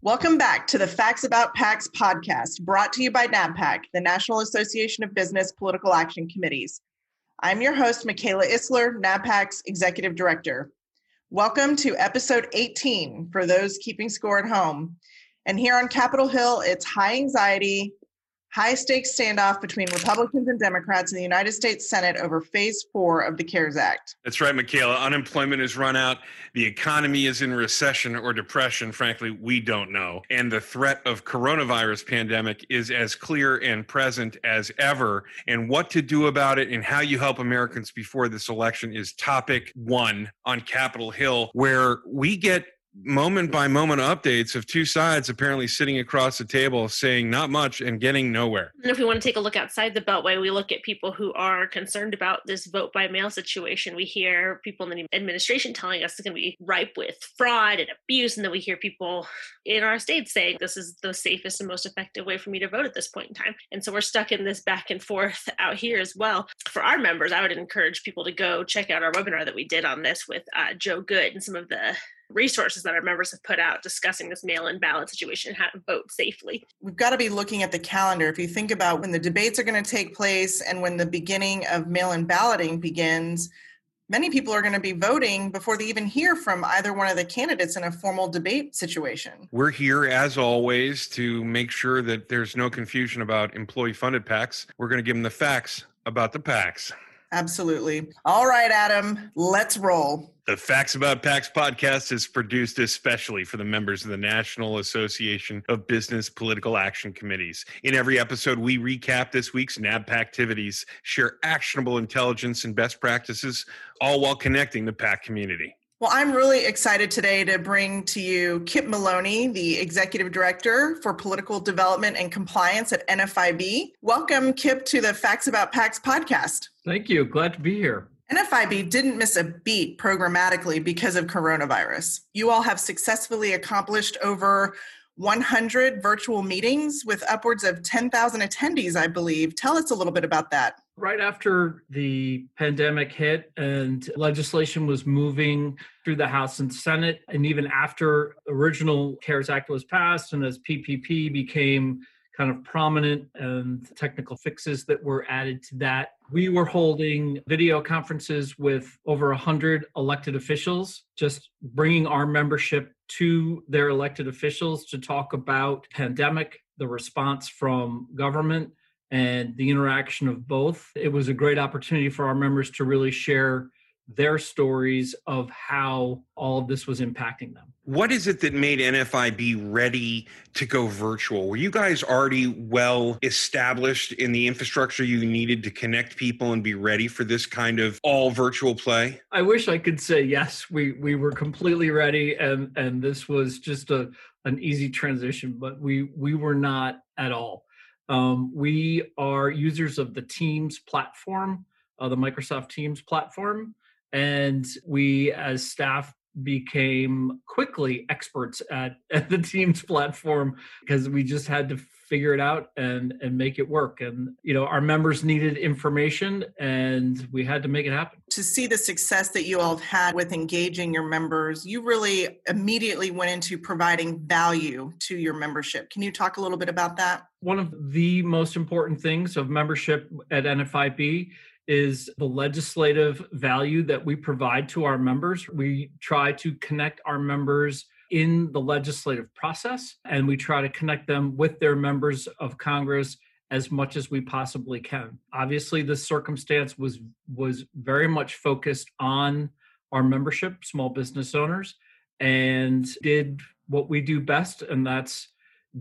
Welcome back to the Facts About PACs podcast, brought to you by NABPAC, the National Association of Business Political Action Committees. I'm your host, Michaela Isler, NABPAC's Executive Director. Welcome to episode 18 for those keeping score at home. And here on Capitol Hill, it's high anxiety, high stakes standoff between Republicans and Democrats in the United States Senate over phase four of the CARES Act. That's right, Michaela. Unemployment has run out. The economy is in recession or depression. Frankly, we don't know. And the threat of coronavirus pandemic is as clear and present as ever. And what to do about it and how you help Americans before this election is topic one on Capitol Hill, where we get moment by moment updates of two sides apparently sitting across the table saying not much and getting nowhere. And if we want to take a look outside the Beltway, we look at people who are concerned about this vote by mail situation. We hear people in the administration telling us it's going to be ripe with fraud and abuse. And then we hear people in our state saying this is the safest and most effective way for me to vote at this point in time. And so we're stuck in this back and forth out here as well. For our members, I would encourage people to go check out our webinar that we did on this with uh, Joe Good and some of the resources that our members have put out discussing this mail-in ballot situation and how to vote safely we've got to be looking at the calendar if you think about when the debates are going to take place and when the beginning of mail-in balloting begins many people are going to be voting before they even hear from either one of the candidates in a formal debate situation. We're here, as always, to make sure that there's no confusion about employee funded PACs. We're going to give them the facts about the PACs. Absolutely. All right, Adam, let's roll. The Facts About PACs podcast is produced especially for the members of the National Association of Business Political Action Committees. In every episode, we recap this week's NAB activities, share actionable intelligence and best practices, all while connecting the PAC community. Well, I'm really excited today to bring to you Kip Maloney, the Executive Director for Political Development and Compliance at NFIB. Welcome, Kip, to the Facts About PACs podcast. Thank you. Glad to be here. NFIB didn't miss a beat programmatically because of coronavirus. You all have successfully accomplished over 100 virtual meetings with upwards of 10,000 attendees, I believe. Tell us a little bit about that. Right after the pandemic hit and legislation was moving through the House and Senate, and even after original CARES Act was passed and as PPP became kind of prominent and technical fixes that were added to that. We were holding video conferences with over 100 elected officials, just bringing our membership to their elected officials to talk about pandemic, the response from government, and the interaction of both. It was a great opportunity for our members to really share their stories of how all of this was impacting them. What is it that made NFIB ready to go virtual? Were you guys already well established in the infrastructure you needed to connect people and be ready for this kind of all virtual play? I wish I could say yes, we we were completely ready and and this was just a an easy transition, but we we were not at all. Um, we are users of the Teams platform, uh, the Microsoft Teams platform and we as staff became quickly experts at, at the teams platform because we just had to figure it out and and make it work. And you know our members needed information and we had to make it happen. To see the success that you all have had with engaging your members you really immediately went into providing value to your membership. Can you talk a little bit about that? One of the most important things of membership at nfib is the legislative value that we provide to our members. We try to connect our members in the legislative process and we try to connect them with their members of Congress as much as we possibly can. Obviously this circumstance was was very much focused on our membership, small business owners and did what we do best and that's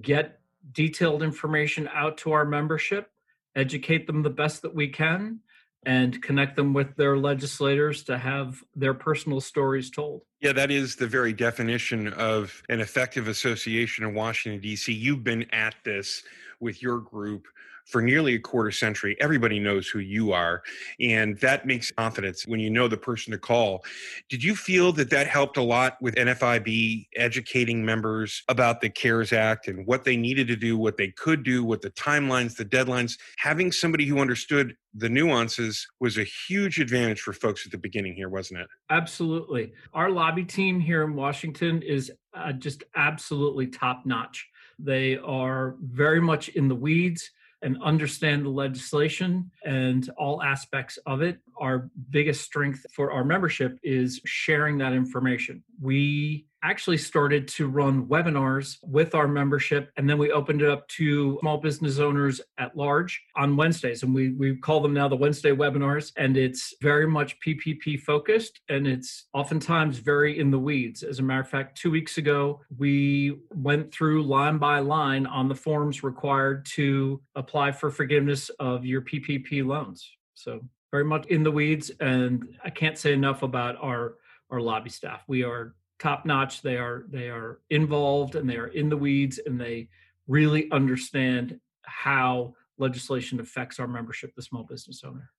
get detailed information out to our membership, educate them the best that we can and connect them with their legislators to have their personal stories told. Yeah, that is the very definition of an effective association in Washington, D.C. You've been at this with your group for nearly a quarter century, everybody knows who you are. And that makes confidence when you know the person to call. Did you feel that that helped a lot with NFIB educating members about the CARES Act and what they needed to do, what they could do, what the timelines, the deadlines? Having somebody who understood the nuances was a huge advantage for folks at the beginning here, wasn't it? Absolutely. Our lobby team here in Washington is uh, just absolutely top notch. They are very much in the weeds and understand the legislation and all aspects of it. Our biggest strength for our membership is sharing that information. We actually started to run webinars with our membership and then we opened it up to small business owners at large on Wednesdays and we we call them now the Wednesday webinars and it's very much PPP focused and it's oftentimes very in the weeds. As a matter of fact 2 weeks ago we went through line by line on the forms required to apply for forgiveness of your PPP loans. So very much in the weeds and I can't say enough about our our lobby staff. We are top notch. They are they are involved and they are in the weeds and they really understand how legislation affects our membership, the small business owner.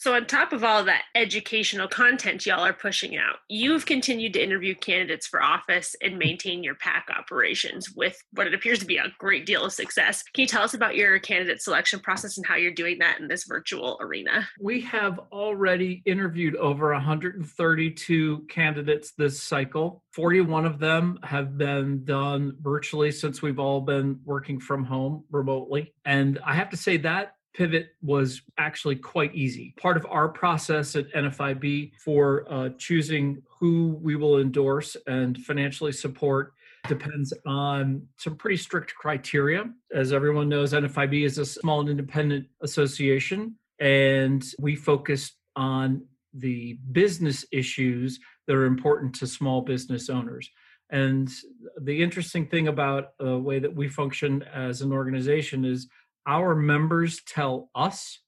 So, on top of all that educational content y'all are pushing out, you've continued to interview candidates for office and maintain your PAC operations with what it appears to be a great deal of success. Can you tell us about your candidate selection process and how you're doing that in this virtual arena? We have already interviewed over 132 candidates this cycle. 41 of them have been done virtually since we've all been working from home remotely. And I have to say that pivot was actually quite easy. Part of our process at NFIB for uh, choosing who we will endorse and financially support depends on some pretty strict criteria. As everyone knows, NFIB is a small and independent association, and we focus on the business issues that are important to small business owners. And the interesting thing about the way that we function as an organization is our members tell us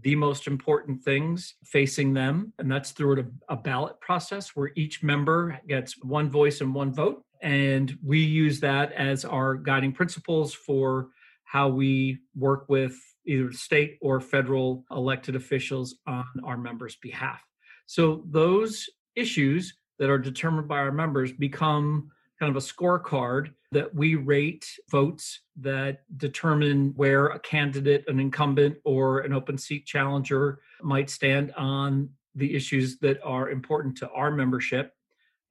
the most important things facing them, and that's through a, a, ballot process where each member gets one voice and one vote. And we use that as our guiding principles for how we work with either state or federal elected officials on our members' behalf. So those issues that are determined by our members become kind of a scorecard that we rate votes that determine where a candidate, an incumbent, or an open seat challenger might stand on the issues that are important to our membership.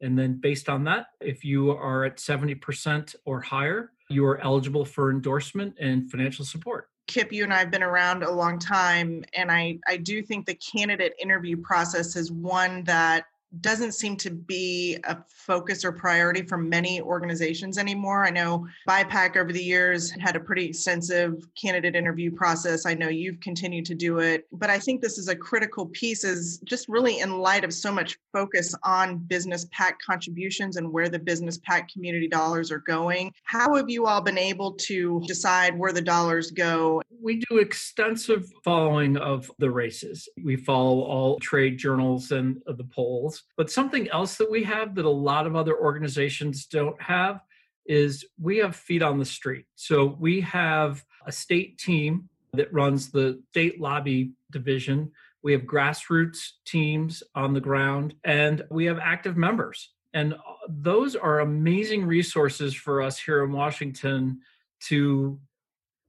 And then, based on that, if you are at 70% or higher, you are eligible for endorsement and financial support. Kip, you and I have been around a long time, and I, I do think the candidate interview process is one that doesn't seem to be a focus or priority for many organizations anymore. I know BIPAC over the years had a pretty extensive candidate interview process. I know you've continued to do it, but I think this is a critical piece is just really in light of so much focus on business PAC contributions and where the business PAC community dollars are going. How have you all been able to decide where the dollars go? We do extensive following of the races. We follow all trade journals and the polls but something else that we have that a lot of other organizations don't have is we have feet on the street. So we have a state team that runs the state lobby division. We have grassroots teams on the ground, and we have active members. And uh, those are amazing resources for us here in Washington to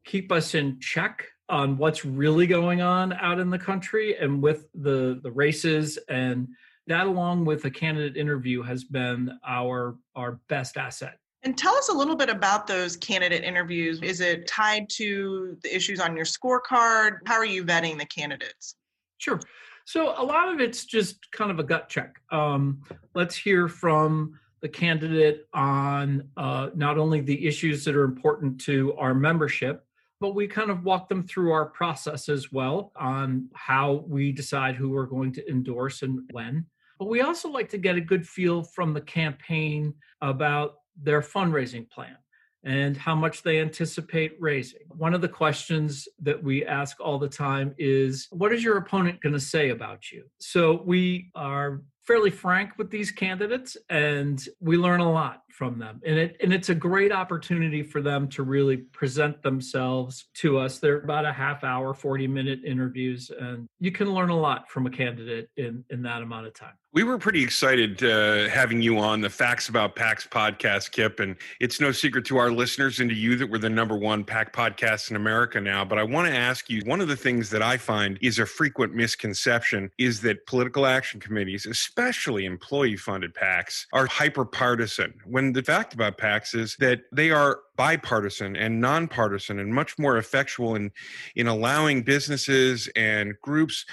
keep us in check on what's really going on out in the country and with the the races and that along with a candidate interview has been our our best asset. And tell us a little bit about those candidate interviews. Is it tied to the issues on your scorecard? How are you vetting the candidates? Sure. So a lot of it's just kind of a gut check. Um, let's hear from the candidate on uh, not only the issues that are important to our membership but we kind of walk them through our process as well on how we decide who we're going to endorse and when. But we also like to get a good feel from the campaign about their fundraising plan and how much they anticipate raising. One of the questions that we ask all the time is what is your opponent going to say about you? So we are fairly frank with these candidates and we learn a lot from them and it and it's a great opportunity for them to really present themselves to us they're about a half hour 40 minute interviews and you can learn a lot from a candidate in in that amount of time we were pretty excited uh, having you on the Facts About PACs podcast, Kip. And it's no secret to our listeners and to you that we're the number one PAC podcast in America now. But I want to ask you one of the things that I find is a frequent misconception is that political action committees, especially employee funded PACs, are hyper partisan. When the fact about PACs is that they are bipartisan and nonpartisan and much more effectual in in allowing businesses and groups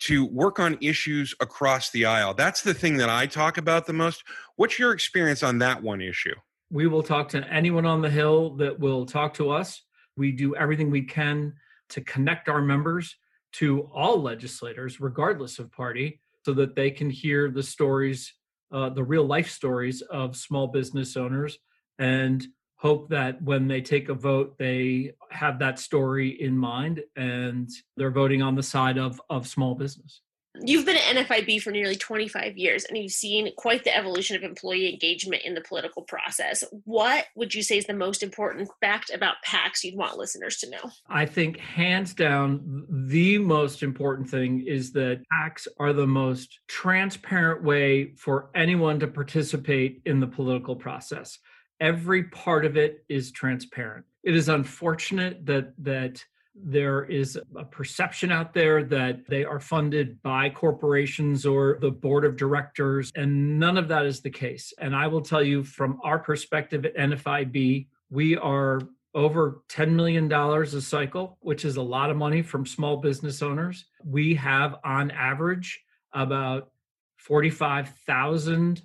to work on issues across the aisle. That's the thing that I talk about the most. What's your experience on that one issue? We will talk to anyone on the Hill that will talk to us. We do everything we can to connect our members to all legislators, regardless of party, so that they can hear the stories, uh, the real life stories of small business owners and hope that when they take a vote they have that story in mind and they're voting on the side of of small business you've been at NFIB for nearly 25 years and you've seen quite the evolution of employee engagement in the political process. What would you say is the most important fact about PACs you'd want listeners to know? I think, hands down, the most important thing is that PACs are the most transparent way for anyone to participate in the political process every part of it is transparent. It is unfortunate that that there is a perception out there that they are funded by corporations or the board of directors, and none of that is the case. And I will tell you from our perspective at NFIB, we are over $10 million a cycle, which is a lot of money from small business owners. We have on average about 45,000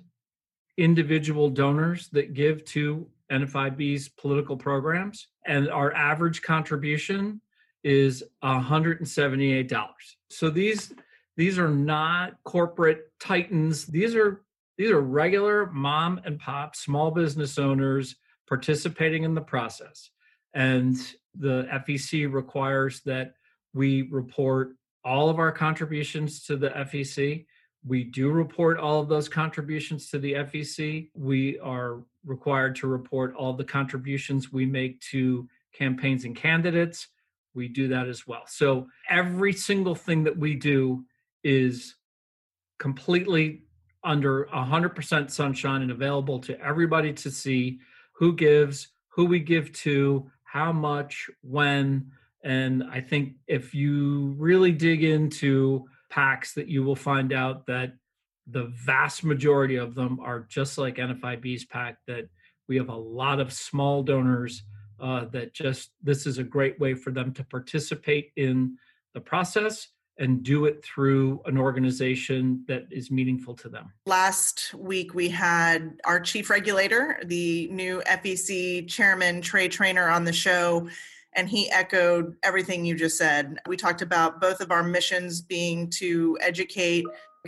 individual donors that give to NFIB's political programs, and our average contribution is $178. So these these are not corporate titans. These are these are regular mom and pop small business owners participating in the process. And the FEC requires that we report all of our contributions to the FEC we do report all of those contributions to the FEC. We are required to report all the contributions we make to campaigns and candidates. We do that as well. So every single thing that we do is completely under 100% sunshine and available to everybody to see who gives, who we give to, how much, when. And I think if you really dig into PACs, that you will find out that the vast majority of them are just like NFIB's PAC, that we have a lot of small donors uh, that just this is a great way for them to participate in the process and do it through an organization that is meaningful to them. Last week, we had our chief regulator, the new FEC chairman, Trey Trainer, on the show and he echoed everything you just said. We talked about both of our missions being to educate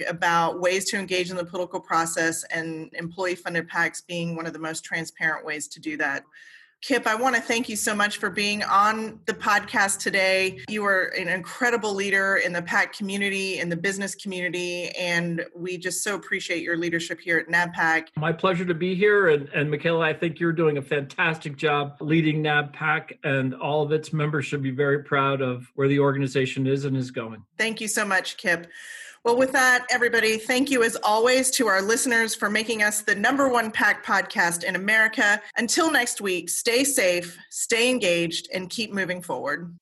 about ways to engage in the political process and employee funded PACs being one of the most transparent ways to do that. Kip, I want to thank you so much for being on the podcast today. You are an incredible leader in the PAC community, in the business community, and we just so appreciate your leadership here at NABPAC. My pleasure to be here. And, and Michaela, I think you're doing a fantastic job leading NABPAC, and all of its members should be very proud of where the organization is and is going. Thank you so much, Kip. Well, with that, everybody, thank you as always to our listeners for making us the number one PAC podcast in America. Until next week, stay safe, stay engaged, and keep moving forward.